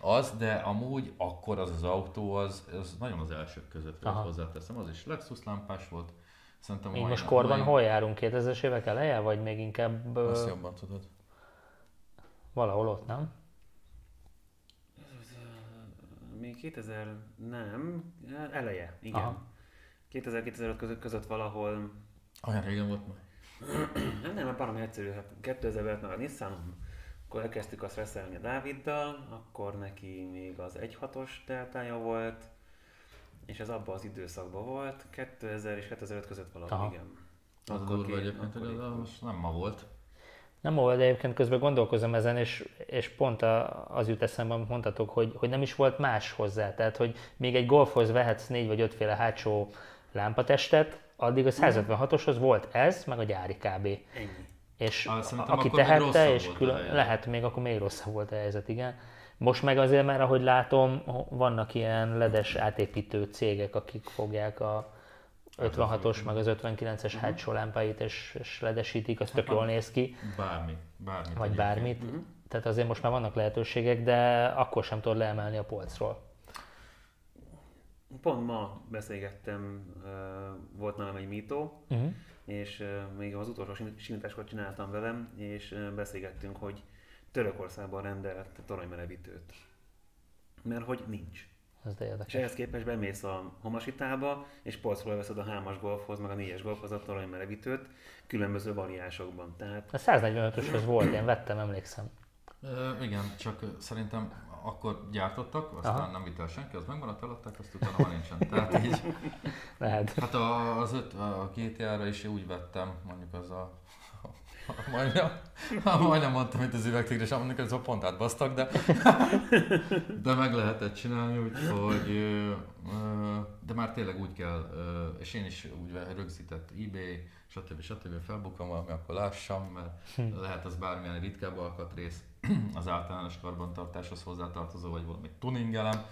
az, de amúgy akkor az az autó, az, az nagyon az elsők között volt hozzáteszem, az is Lexus lámpás volt, Szerintem Így most korban mai... hol járunk? 2000-es évek eleje, vagy még inkább... Azt jobban tudod. Valahol ott, nem? Még 2000, nem, eleje, igen. 2000-2005 között, között valahol... Olyan régen volt majd. nem, nem, barom egyszerű. Hát 2000-ben meg a Nissan, akkor elkezdtük azt reszelni a Dáviddal, akkor neki még az 1.6-os deltája volt, és ez abban az időszakban volt, 2000 és 2005 között valahol, Aha. igen. Az akkor durva egyébként, hogy az most nem ma volt. Nem ma volt, de egyébként közben gondolkozom ezen, és, és pont az jut eszembe, amit mondtatok, hogy, hogy nem is volt más hozzá. Tehát, hogy még egy golfhoz vehetsz négy vagy ötféle hátsó lámpatestet, addig a 156-oshoz volt ez, meg a gyári kb. Ennyi. És ah, a, aki tehette, és külön, lehet még akkor még rosszabb volt a helyzet, igen. Most meg azért már, ahogy látom, vannak ilyen ledes átépítő cégek, akik fogják a 56-os, meg az 59-es uh-huh. hátsó lámpáit, és, és ledesítik, az tök jól néz ki. Bármi, bármit. Vagy bármit. Uh-huh. Tehát azért most már vannak lehetőségek, de akkor sem tudod leemelni a polcról. Pont ma beszélgettem, volt nálam egy mító, uh-huh. és még az utolsó simításkor csináltam velem, és beszélgettünk, hogy Törökországban rendelt toronymelevítőt. Mert hogy nincs. Ez de érdekes. És ehhez képest bemész a Homasitába, és polcról veszed a 3-as golfhoz, meg a 4-es golfhoz a toronymelevítőt különböző variásokban. Tehát... A 145-öshöz volt, én vettem, emlékszem. E, igen, csak szerintem akkor gyártottak, aztán Aha. nem vitt el senki, az megmaradt, eladták, azt utána már nincsen. Tehát így, Lehet. Hát a, az öt, a GTA-ra is úgy vettem, mondjuk az a Majdnem, majdnem mondtam, mint az üvegtigris, amikor ez a pont átbasztak, de, de meg lehetett csinálni, úgyhogy de már tényleg úgy kell, és én is úgy rögzített eBay, stb. stb. felbukom valami, akkor lássam, mert hm. lehet az bármilyen ritkább alkatrész, az általános karbantartáshoz hozzátartozó, vagy valami tuningelem,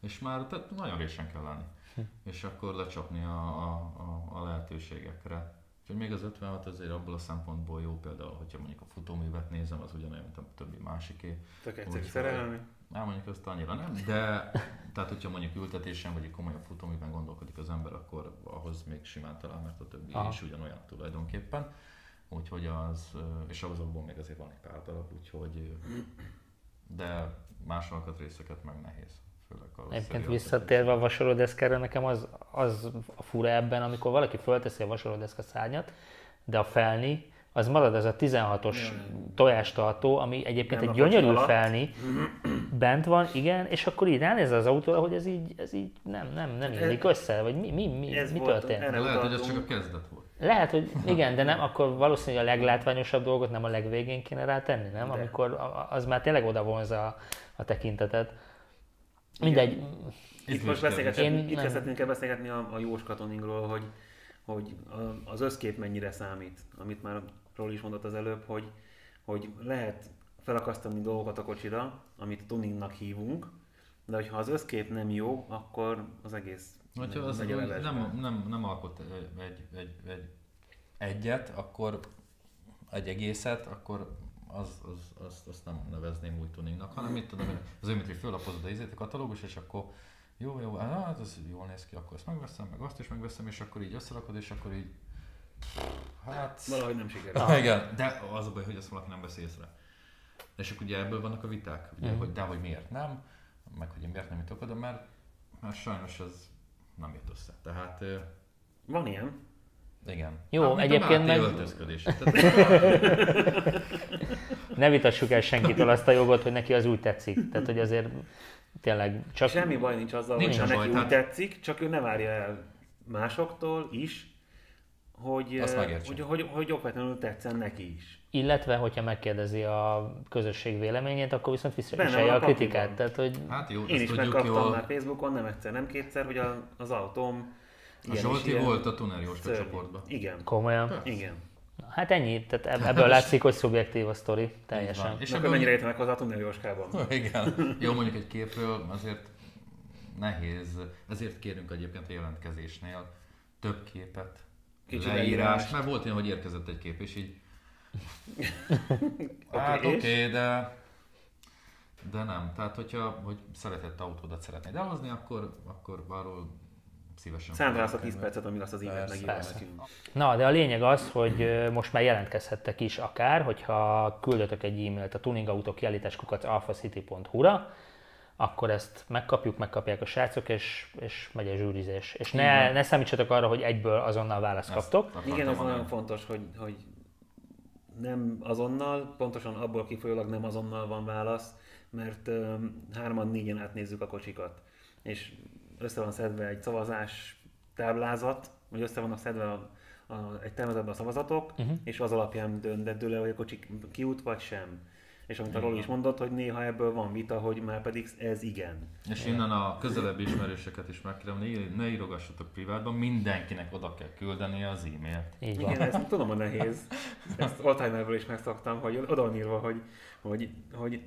és már tehát nagyon résen kell lenni. Hm. És akkor lecsapni a, a, a, a lehetőségekre. Úgyhogy még az 56 azért abból a szempontból jó például, hogyha mondjuk a futóművet nézem, az ugyanolyan, mint a többi másiké. Tök egyszerű szerelni. Nem, mondjuk azt annyira nem, de tehát hogyha mondjuk ültetésen vagy egy komolyabb futóműben gondolkodik az ember, akkor ahhoz még simán talál, mert a többi Aha. is ugyanolyan tulajdonképpen. Úgyhogy az, és azokból még azért van egy pár darab, úgyhogy de más alkatrészeket meg nehéz. Egyébként visszatérve a vasalódeszkára, nekem az, az a fura ebben, amikor valaki fölteszi a vasalódeszka szárnyat, de a felni, az marad ez a 16-os tojástartó, ami egyébként Nem egy gyönyörű felni, bent van, igen, és akkor így ránéz az autóra, hogy ez így, ez így nem, nem, nem illik össze, vagy mi, mi, mi, ez mi történt? Lehet, hogy ez csak a kezdet volt. Lehet, hogy igen, de nem, akkor valószínűleg a leglátványosabb dolgot nem a legvégén kéne rátenni, nem? De. Amikor az már tényleg oda vonza a, a tekintetet. Mindegy. Itt most beszélgetünk, itt kezdhetünk el beszélgetni a, a Jós katoningról, hogy, hogy az összkép mennyire számít, amit már Ról is mondott az előbb, hogy, hogy lehet felakasztani dolgokat a kocsira, amit tuningnak hívunk, de hogyha az összkép nem jó, akkor az egész Hogyha az nem, nem, nem, nem alkot egy, egy, egy, egy, egyet, akkor egy egészet, akkor az, az, az, azt nem nevezném úgy tuningnak, hanem mit tudom, az olyan, mint hogy fölapozod a izét, a katalógus, és akkor jó, jó, hát ez jól néz ki, akkor ezt megveszem, meg azt is megveszem, és akkor így összerakod, és akkor így Hát... Valahogy nem sikerül. Ah, igen, de az a baj, hogy ezt valaki nem veszi észre. És akkor ugye ebből vannak a viták, ugye, mm. hogy de hogy miért nem, meg hogy én miért nem jutok oda, mert, mert sajnos ez nem jött össze. Tehát... Van ilyen. Igen. Jó, hát, egyébként meg... ne vitassuk el senkitől azt a jogot, hogy neki az úgy tetszik. Tehát, hogy azért tényleg csak... Semmi baj nincs azzal, nincs hogy neki úgy tetszik, csak ő ne várja el másoktól is, hogy, hogy, hogy, hogy okvetlenül tetszen neki is. Illetve, hogyha megkérdezi a közösség véleményét, akkor viszont visszaviselje a, a kritikát. Tehát, hogy... Hát jó, Én is megkaptam jól. már Facebookon, nem egyszer, nem kétszer, hogy a, az autóm a Zsolti ilyen volt a Tuner Jóska csoportban. Igen. Komolyan? Persze. Igen. Hát ennyi, tehát ebből látszik, hogy szubjektív a sztori, teljesen. És akkor mennyire értenek hozzá a Tuner Jóskában? Igen. Jó, mondjuk egy képről azért nehéz, ezért kérünk egyébként a jelentkezésnél több képet, Kicsi leírás, mert volt olyan, hogy érkezett egy kép, és így hát oké, okay, de de nem. Tehát, hogyha hogy szeretett autódat szeretnéd elhozni, akkor, akkor arról szívesen. Számolsz a 10 percet, amíg azt az e-mailt megírva Na, de a lényeg az, hogy most már jelentkezhettek is akár, hogyha küldötök egy e-mailt a tuningautók kiállításkukat alfacity.hu-ra, akkor ezt megkapjuk, megkapják a srácok, és, és megy a zsűrizés. És ne, ne számítsatok arra, hogy egyből azonnal választ kaptok. Igen, ez nagyon fontos, hogy, hogy nem azonnal, pontosan abból kifolyólag nem azonnal van válasz, mert um, hárman, négyen átnézzük a kocsikat, és össze van szedve egy szavazás táblázat, vagy össze vannak szedve a, a, egy tervezetben a szavazatok, uh-huh. és az alapján dönt hogy a kocsi kiút vagy sem. És amit a Roli is mondott, hogy néha ebből van vita, hogy már pedig ez igen. És innen a közelebbi ismerősöket is megkérem, ne, ne írogassatok privátban, mindenkinek oda kell küldeni az e-mailt. Így van. Igen, ezt tudom, hogy nehéz. Ezt Alzheimerből is megszoktam, hogy oda van írva, hogy, hogy, hogy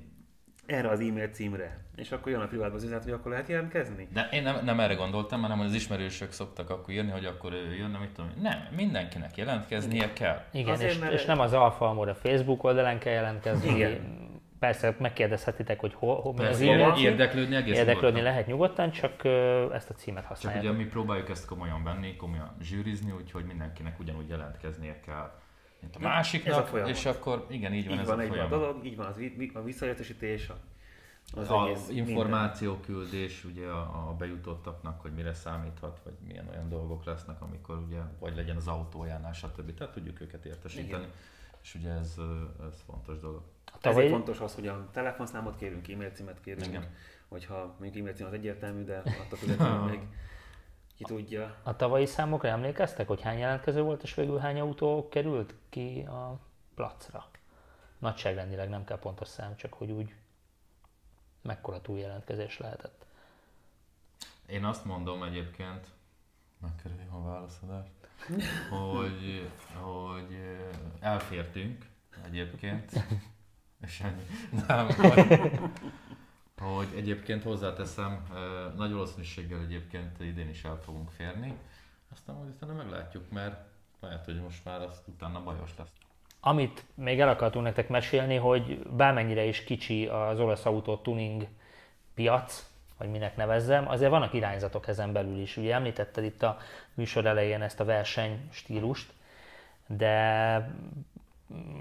erre az e-mail címre. És akkor jön a privátba az üzenet, hogy akkor lehet jelentkezni? De én nem, nem erre gondoltam, hanem az ismerősök szoktak akkor írni, hogy akkor jön, nem tudom. Nem, mindenkinek jelentkeznie kell. Igen, Azért, és, mert... és, nem az Alfa Amor a Facebook oldalán kell jelentkezni. Igen. Persze megkérdezhetitek, hogy hol, hol Persze, az e-mail Érdeklődni egész Érdeklődni nyugodtan. lehet nyugodtan, csak ezt a címet használják. Csak ugye mi próbáljuk ezt komolyan venni, komolyan zsűrizni, úgyhogy mindenkinek ugyanúgy jelentkeznie kell mint a másiknak, a és akkor igen, így van így ez van a folyamat. a dolog, így van az, a visszaértesítés, az a egész információküldés ugye a, a bejutottaknak, hogy mire számíthat, vagy milyen olyan dolgok lesznek, amikor ugye, vagy legyen az autójánál, stb. Tehát tudjuk őket értesíteni. Igen. És ugye ez, ez fontos dolog. Tavaly... Ezért fontos az, hogy a telefonszámot kérünk, e-mail címet kérünk, Igen. hogyha mondjuk e-mail cím az egyértelmű, de attól függetlenül még ki tudja. A tavalyi számokra emlékeztek, hogy hány jelentkező volt, és végül hány autó került ki a placra. Nagyságrendileg nem kell pontos szám, csak hogy úgy mekkora túljelentkezés lehetett. Én azt mondom egyébként, megkerüljük a válaszadást, hogy, hogy elfértünk egyébként, és ennyi. Nem, hogy, hogy egyébként hozzáteszem, nagy valószínűséggel egyébként idén is el fogunk férni, aztán majd utána meglátjuk, mert lehet, hogy most már azt utána bajos lesz. Amit még el akartunk nektek mesélni, hogy bármennyire is kicsi az olasz autó tuning piac, vagy minek nevezzem, azért vannak irányzatok ezen belül is. Ugye említetted itt a műsor elején ezt a verseny stílust, de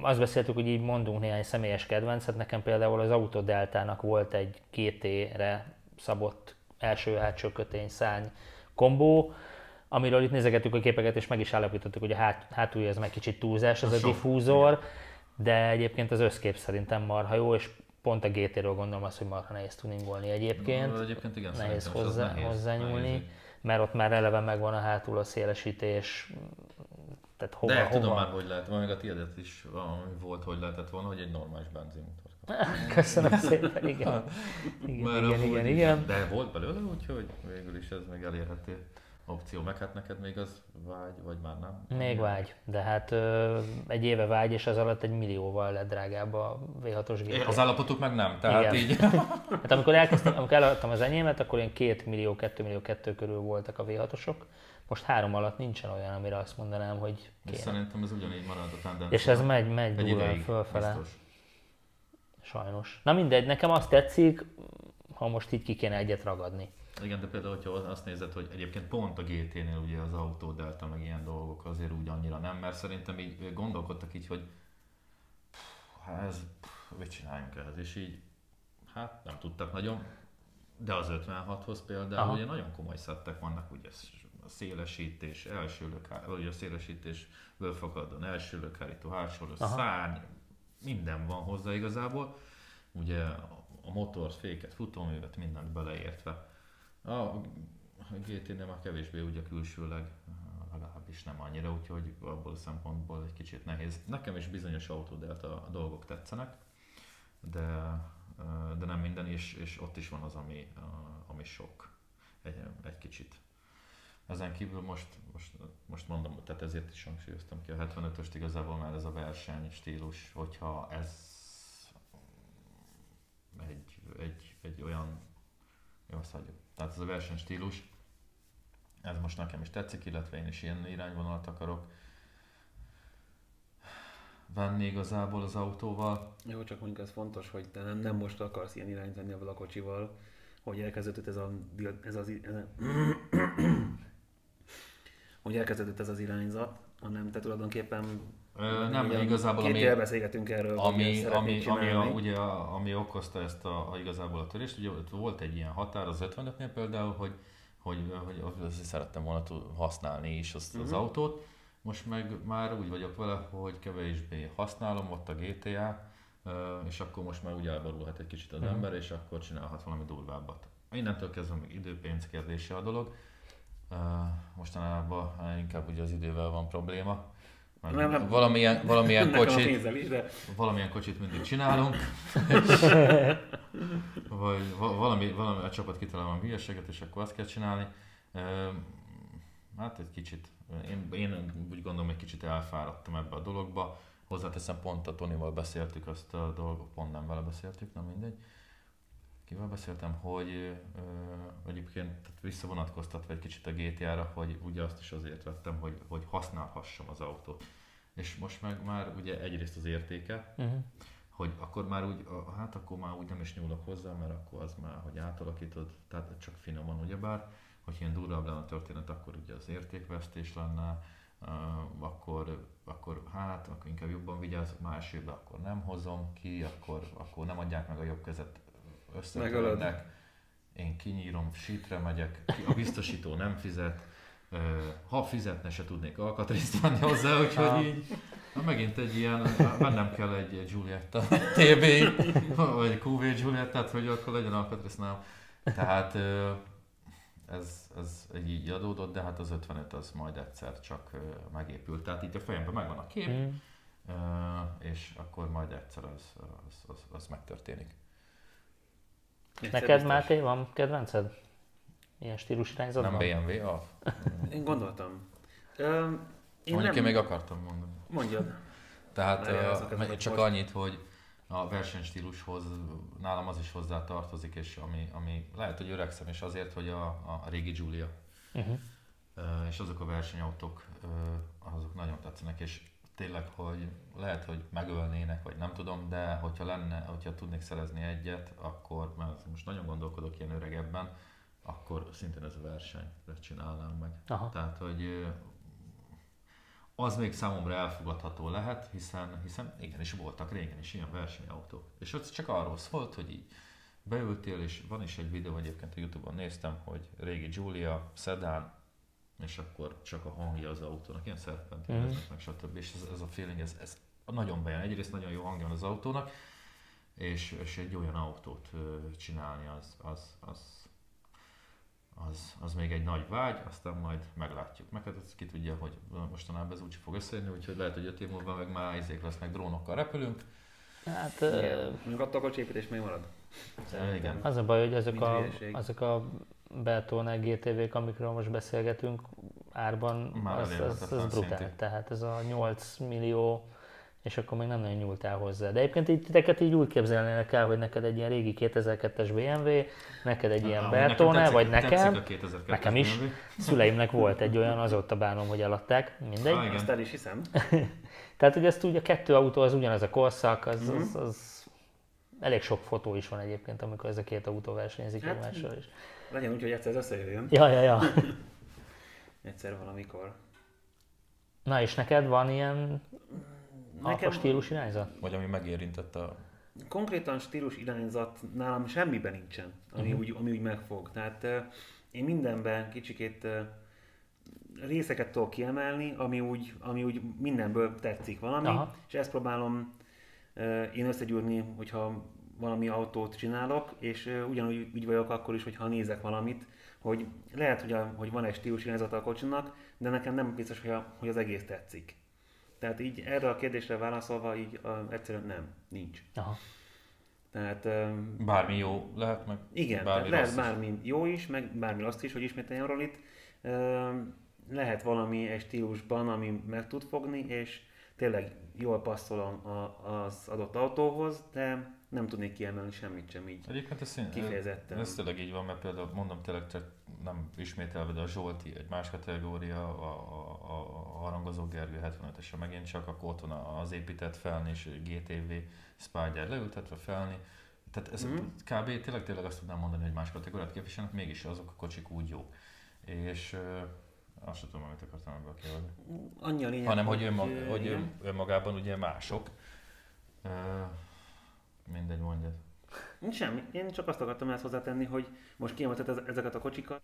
azt beszéltük, hogy így mondunk néhány személyes kedvencet. Nekem például az Autodeltának volt egy GT-re szabott első-hátsó kötény szárny kombó, amiről itt nézegettük a képeket, és meg is állapítottuk, hogy a hát, hátulja ez meg kicsit túlzás, ez a, diffúzor, de egyébként az összkép szerintem marha jó, és pont a GT-ről gondolom azt, hogy marha nehéz tuningolni egyébként. Egyébként igen, nehéz hozzá, nehéz, hozzányúlni, nehéz. mert ott már eleve megvan a hátul a szélesítés, tehát hova, De hova... tudom már, hogy lehet, még a tiédet is volt, hogy lehetett volna, hogy egy normális benzinmotor. Köszönöm szépen, igen. igen, igen, igen, igen, De volt belőle, úgyhogy végül is ez meg elérhető opció, meg hát neked még az vágy, vagy már nem? Még vágy, de hát ö, egy éve vágy, és az alatt egy millióval lett drágább a V6-os gép. Az állapotuk meg nem, tehát Igen. így. hát amikor elkezdtem, amikor eladtam az enyémet, akkor ilyen 2 millió, 2 millió 2 körül voltak a V6-osok. Most három alatt nincsen olyan, amire azt mondanám, hogy kéne. Szerintem ez ugyanígy marad a tendencia. És ez megy, megy durván fölfele. Biztos. Sajnos. Na mindegy, nekem azt tetszik, ha most így ki kéne egyet ragadni. Igen, de például, hogyha azt nézed, hogy egyébként pont a GT-nél ugye az autó delta meg ilyen dolgok azért úgy annyira nem, mert szerintem így gondolkodtak így, hogy hát ez, mit csináljunk ehhez, és így hát nem tudtak nagyon, de az 56-hoz például Aha. ugye nagyon komoly szettek vannak, ugye a szélesítés, első lökár, vagy a szélesítésből fakadóan első lökárító, hátsó szárny, minden van hozzá igazából. Ugye a motor, féket, futóművet, mindent beleértve. A GT-nél már kevésbé ugye külsőleg, legalábbis nem annyira, úgyhogy abból a szempontból egy kicsit nehéz. Nekem is bizonyos a dolgok tetszenek, de, de nem minden, és, és ott is van az, ami, ami sok egy, egy kicsit. Ezen kívül most, most, most mondom, tehát ezért is hangsúlyoztam ki a 75-öst igazából, mert ez a verseny stílus, hogyha ez egy, egy, egy olyan, jó, azt hagyjuk. Tehát ez a versenystílus, ez most nekem is tetszik, illetve én is ilyen irányvonalat akarok venni igazából az autóval. Jó, csak mondjuk ez fontos, hogy te nem, nem most akarsz ilyen irányt venni a kocsival, hogy elkezdődött ez, a, ez az, ez a, hogy elkezdődött ez az irányzat, hanem te tulajdonképpen Ö, nem, ugye, igazából két ami, beszélgetünk erről, ami, ami, ami, a, ugye, ami okozta ezt a, a, igazából a törést, ugye volt egy ilyen határ az 55-nél például, hogy, hogy, hogy, hogy szerettem volna használni is azt, uh-huh. az mhm. autót, most meg már úgy vagyok vele, hogy kevésbé használom, ott a GTA, és akkor most már úgy elborulhat egy kicsit az uh-huh. ember, és akkor csinálhat valami durvábbat. Innentől kezdve még időpénz kérdése a dolog. Mostanában inkább ugye az idővel van probléma, nem, nem. Valamilyen, valamilyen kocsit, is, de... valamilyen kocsit mindig csinálunk, vagy valami, valami a csapat kitalál a hülyeséget, és akkor azt kell csinálni. Hát egy kicsit, én, én úgy gondolom, egy kicsit elfáradtam ebbe a dologba. Hozzáteszem, pont a Tonival beszéltük azt a dolgot, pont nem vele beszéltük, nem mindegy. Kivel beszéltem, hogy ö, egyébként visszavonatkoztatva egy kicsit a GTA-ra, hogy ugye azt is azért vettem, hogy, hogy használhassam az autót és most meg már ugye egyrészt az értéke, uh-huh. hogy akkor már úgy, hát akkor már úgy nem is nyúlok hozzá, mert akkor az már, hogy átalakítod, tehát csak finoman ugyebár, hogy ilyen durvább lenne a történet, akkor ugye az értékvesztés lenne, uh, akkor, akkor hát, akkor inkább jobban vigyázok, más akkor nem hozom ki, akkor, akkor nem adják meg a jobb kezet összetörnek, én kinyírom, sítre megyek, a biztosító nem fizet, ha fizetne, se tudnék alkatrészt venni hozzá, úgyhogy így na megint egy ilyen, vennem kell egy Giulietta TB, vagy QV Giulietta, hogy akkor legyen alkatrész nálam. Tehát ez, ez így adódott, de hát az 55 az majd egyszer csak megépült. Tehát itt a fejemben megvan a kép, mm. és akkor majd egyszer az, az, az, az megtörténik. Neked, Máté, van kedvenced? Ilyen stílus irányzatban? Nem BMW, a... Én gondoltam. Ö, én Mondjuk nem... én még akartam mondani. Mondjad. Tehát uh, csak most. annyit, hogy a versenystílushoz nálam az is hozzá tartozik, és ami, ami lehet, hogy öregszem, és azért, hogy a, a régi Giulia. Uh-huh. Uh, és azok a versenyautók, uh, azok nagyon tetszenek, és tényleg, hogy lehet, hogy megölnének, vagy nem tudom, de hogyha lenne, hogyha tudnék szerezni egyet, akkor, mert most nagyon gondolkodok ilyen öregebben, akkor szintén ez a versenyre csinálnám meg. Aha. Tehát, hogy az még számomra elfogadható lehet, hiszen, hiszen igenis voltak régen is ilyen versenyautók. És ott csak arról szólt, hogy így beültél, és van is egy videó, egyébként a Youtube-on néztem, hogy régi Giulia, Sedan, és akkor csak a hangja az autónak, ilyen szerpentineznek, mm. meg stb. És ez, ez a feeling, ez, ez nagyon bejön. Egyrészt nagyon jó hangja van az autónak, és, és egy olyan autót csinálni, az, az, az az, az még egy nagy vágy, aztán majd meglátjuk. Meg hát ki tudja, hogy mostanában ez úgy fog összejönni, úgyhogy lehet, hogy öt év múlva meg már izék lesznek, drónokkal repülünk. Hát, Még attól a kocsépítés még marad. Igen. Az a baj, hogy ezek a, ezek a Beltone GTV-k, amikről most beszélgetünk, árban Már az, az, az brutál. Szintén. Tehát ez a 8 millió és akkor még nem nagyon nyúltál hozzá. De egyébként így, titeket így úgy képzelnének el, hogy neked egy ilyen régi 2002-es BMW, neked egy ilyen Bertone, vagy nekem, nekem is, BMW. szüleimnek volt egy olyan, azóta bánom, hogy eladták, mindegy. Ah. Azt el is hiszem. Tehát, hogy ezt úgy a kettő autó az ugyanaz a korszak, az, mm-hmm. az, az, elég sok fotó is van egyébként, amikor ez a két autó versenyezik hát, egymással is. Legyen úgy, hogy egyszer összejöjjön. Ja, ja, ja. egyszer valamikor. Na és neked van ilyen Nekem... A stílus irányzat? Vagy ami megérintette a... Konkrétan stílus irányzat nálam semmiben nincsen, ami, uh-huh. úgy, ami úgy megfog. Tehát uh, én mindenben kicsikét uh, részeket tudok kiemelni, ami úgy, ami úgy mindenből tetszik valami, Aha. és ezt próbálom uh, én összegyúrni, hogyha valami autót csinálok, és ugyanúgy úgy vagyok akkor is, hogyha nézek valamit, hogy lehet, hogy, a, hogy van egy stílus irányzata a kocsinak, de nekem nem biztos, hogy, a, hogy az egész tetszik. Tehát így erre a kérdésre válaszolva így uh, egyszerűen nem, nincs. Aha. Tehát, um, bármi jó lehet, meg Igen, bármi tehát lehet bármi is. jó is, meg bármi azt is, hogy ismételjen Rolit. Um, lehet valami egy stílusban, ami meg tud fogni, és tényleg jól passzol a, a, az adott autóhoz, de nem tudnék kiemelni semmit sem így Egyébként ez kifejezetten. Ez tényleg így van, mert például mondom tényleg csak nem ismételve, de a Zsolti egy más kategória, a, a, a harangozó Gergő 75-es, megint csak akkor ott van az épített felni és GTV Spider leültetve felni. Tehát ez mm. kb. tényleg, tényleg azt tudnám mondani, hogy más kategóriát képviselnek, mégis azok a kocsik úgy jók. És azt sem tudom, amit akartam ebből kérdezni. Annyi a lényeg, Hanem, hogy, önmag, hogy ön, önmagában ugye mások. Uh, mindegy, mondja. Semmi. Én csak azt akartam ezt hozzátenni, hogy most kiemeltet ezeket a kocsikat.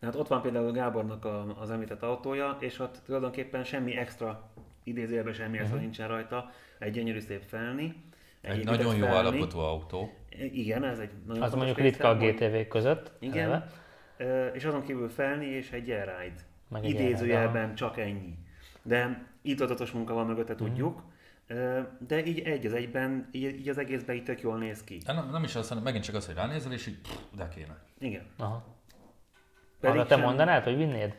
Tehát ott van például Gábornak a, az említett autója, és ott tulajdonképpen semmi extra, idézőjelben semmi extra uh-huh. nincsen rajta. Egy gyönyörű szép felni. Egy, egy nagyon jó felni. állapotú autó. Igen, ez egy nagyon Az mondjuk ritka a GTV között. Igen. Eleve. És azon kívül felni és egy egy Idézőjelben csak ennyi. De itt munka van mögötte, uh-huh. tudjuk. De így egy az egyben, így, így az egészben így tök jól néz ki. Nem, nem is az, hanem megint csak az, hogy ránézel, és így de kéne. Igen. Aha. Arra te sem... mondanád, hogy vinnéd?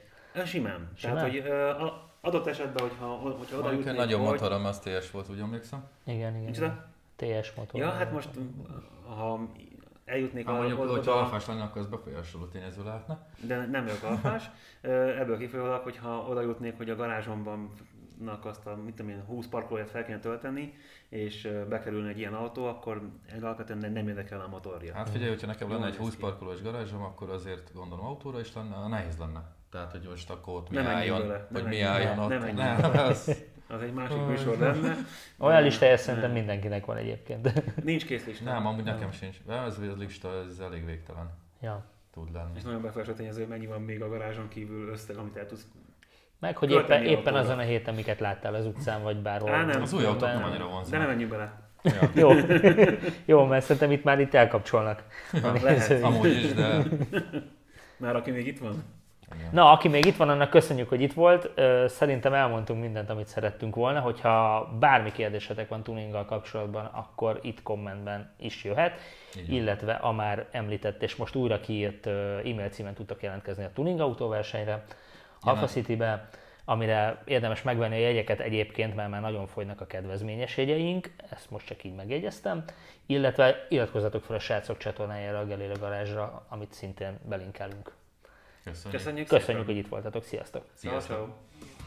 Simán. simán. Tehát, hogy uh, adott esetben, hogyha, hogyha oda jutnék, Nagyon hogy... motorom, az TS volt, úgy emlékszem? Igen, igen. Micsoda? TS motor. Ja, hát most, ha eljutnék ha mondjuk, oda, hogyha alfás lenne, akkor ez befolyásoló tényező lehetne. De nem vagyok alfás. Ebből kifolyólag, hogyha oda jutnék, hogy a garázsomban azt a mit tudom én, 20 parkolóját fel kéne tölteni, és bekerülne egy ilyen autó, akkor alapvetően nem érdekel a motorja. Hát figyelj, hogyha nekem lenne egy 20 parkolós garázsom, akkor azért gondolom autóra is lenne, nehéz lenne. Tehát, hogy most akkor ott mi nem álljon, bele, vagy mi álljon ott. Nem, nem, az... az egy másik műsor lenne. Olyan listája szerintem mindenkinek van egyébként. Nincs kész lista. Nem, amúgy nekem sincs. Ez a lista, ez elég végtelen. Ja. Tud lenni. És nagyon befolyásoló tényező, mennyi van még a garázson kívül összeg, amit el tudsz meg, hogy éppen, éppen azon a héten miket láttál az utcán, vagy bárhol. Á, nem. Az új autók nem annyira vonznak. De nem menjünk bele. Ja. Jó. Jó, mert szerintem itt már itt elkapcsolnak. Ja, lehet. Amúgy is, de... Már aki még itt van? Igen. Na, aki még itt van, annak köszönjük, hogy itt volt. Szerintem elmondtunk mindent, amit szerettünk volna. Hogyha bármi kérdésetek van tuninggal kapcsolatban, akkor itt kommentben is jöhet. Van. Illetve a már említett és most újra kiírt e-mail címen tudtok jelentkezni a Tuning autóversenyre, Alpha City-be, amire érdemes megvenni a jegyeket egyébként, mert már nagyon fogynak a kedvezményes jegyeink, ezt most csak így megjegyeztem, illetve iratkozzatok fel a srácok csatornájára, a Gelére Garázsra, amit szintén belinkelünk. Köszönjük. Köszönjük Köszönjük, hogy itt voltatok, sziasztok! Sziasztok. Sziasztok.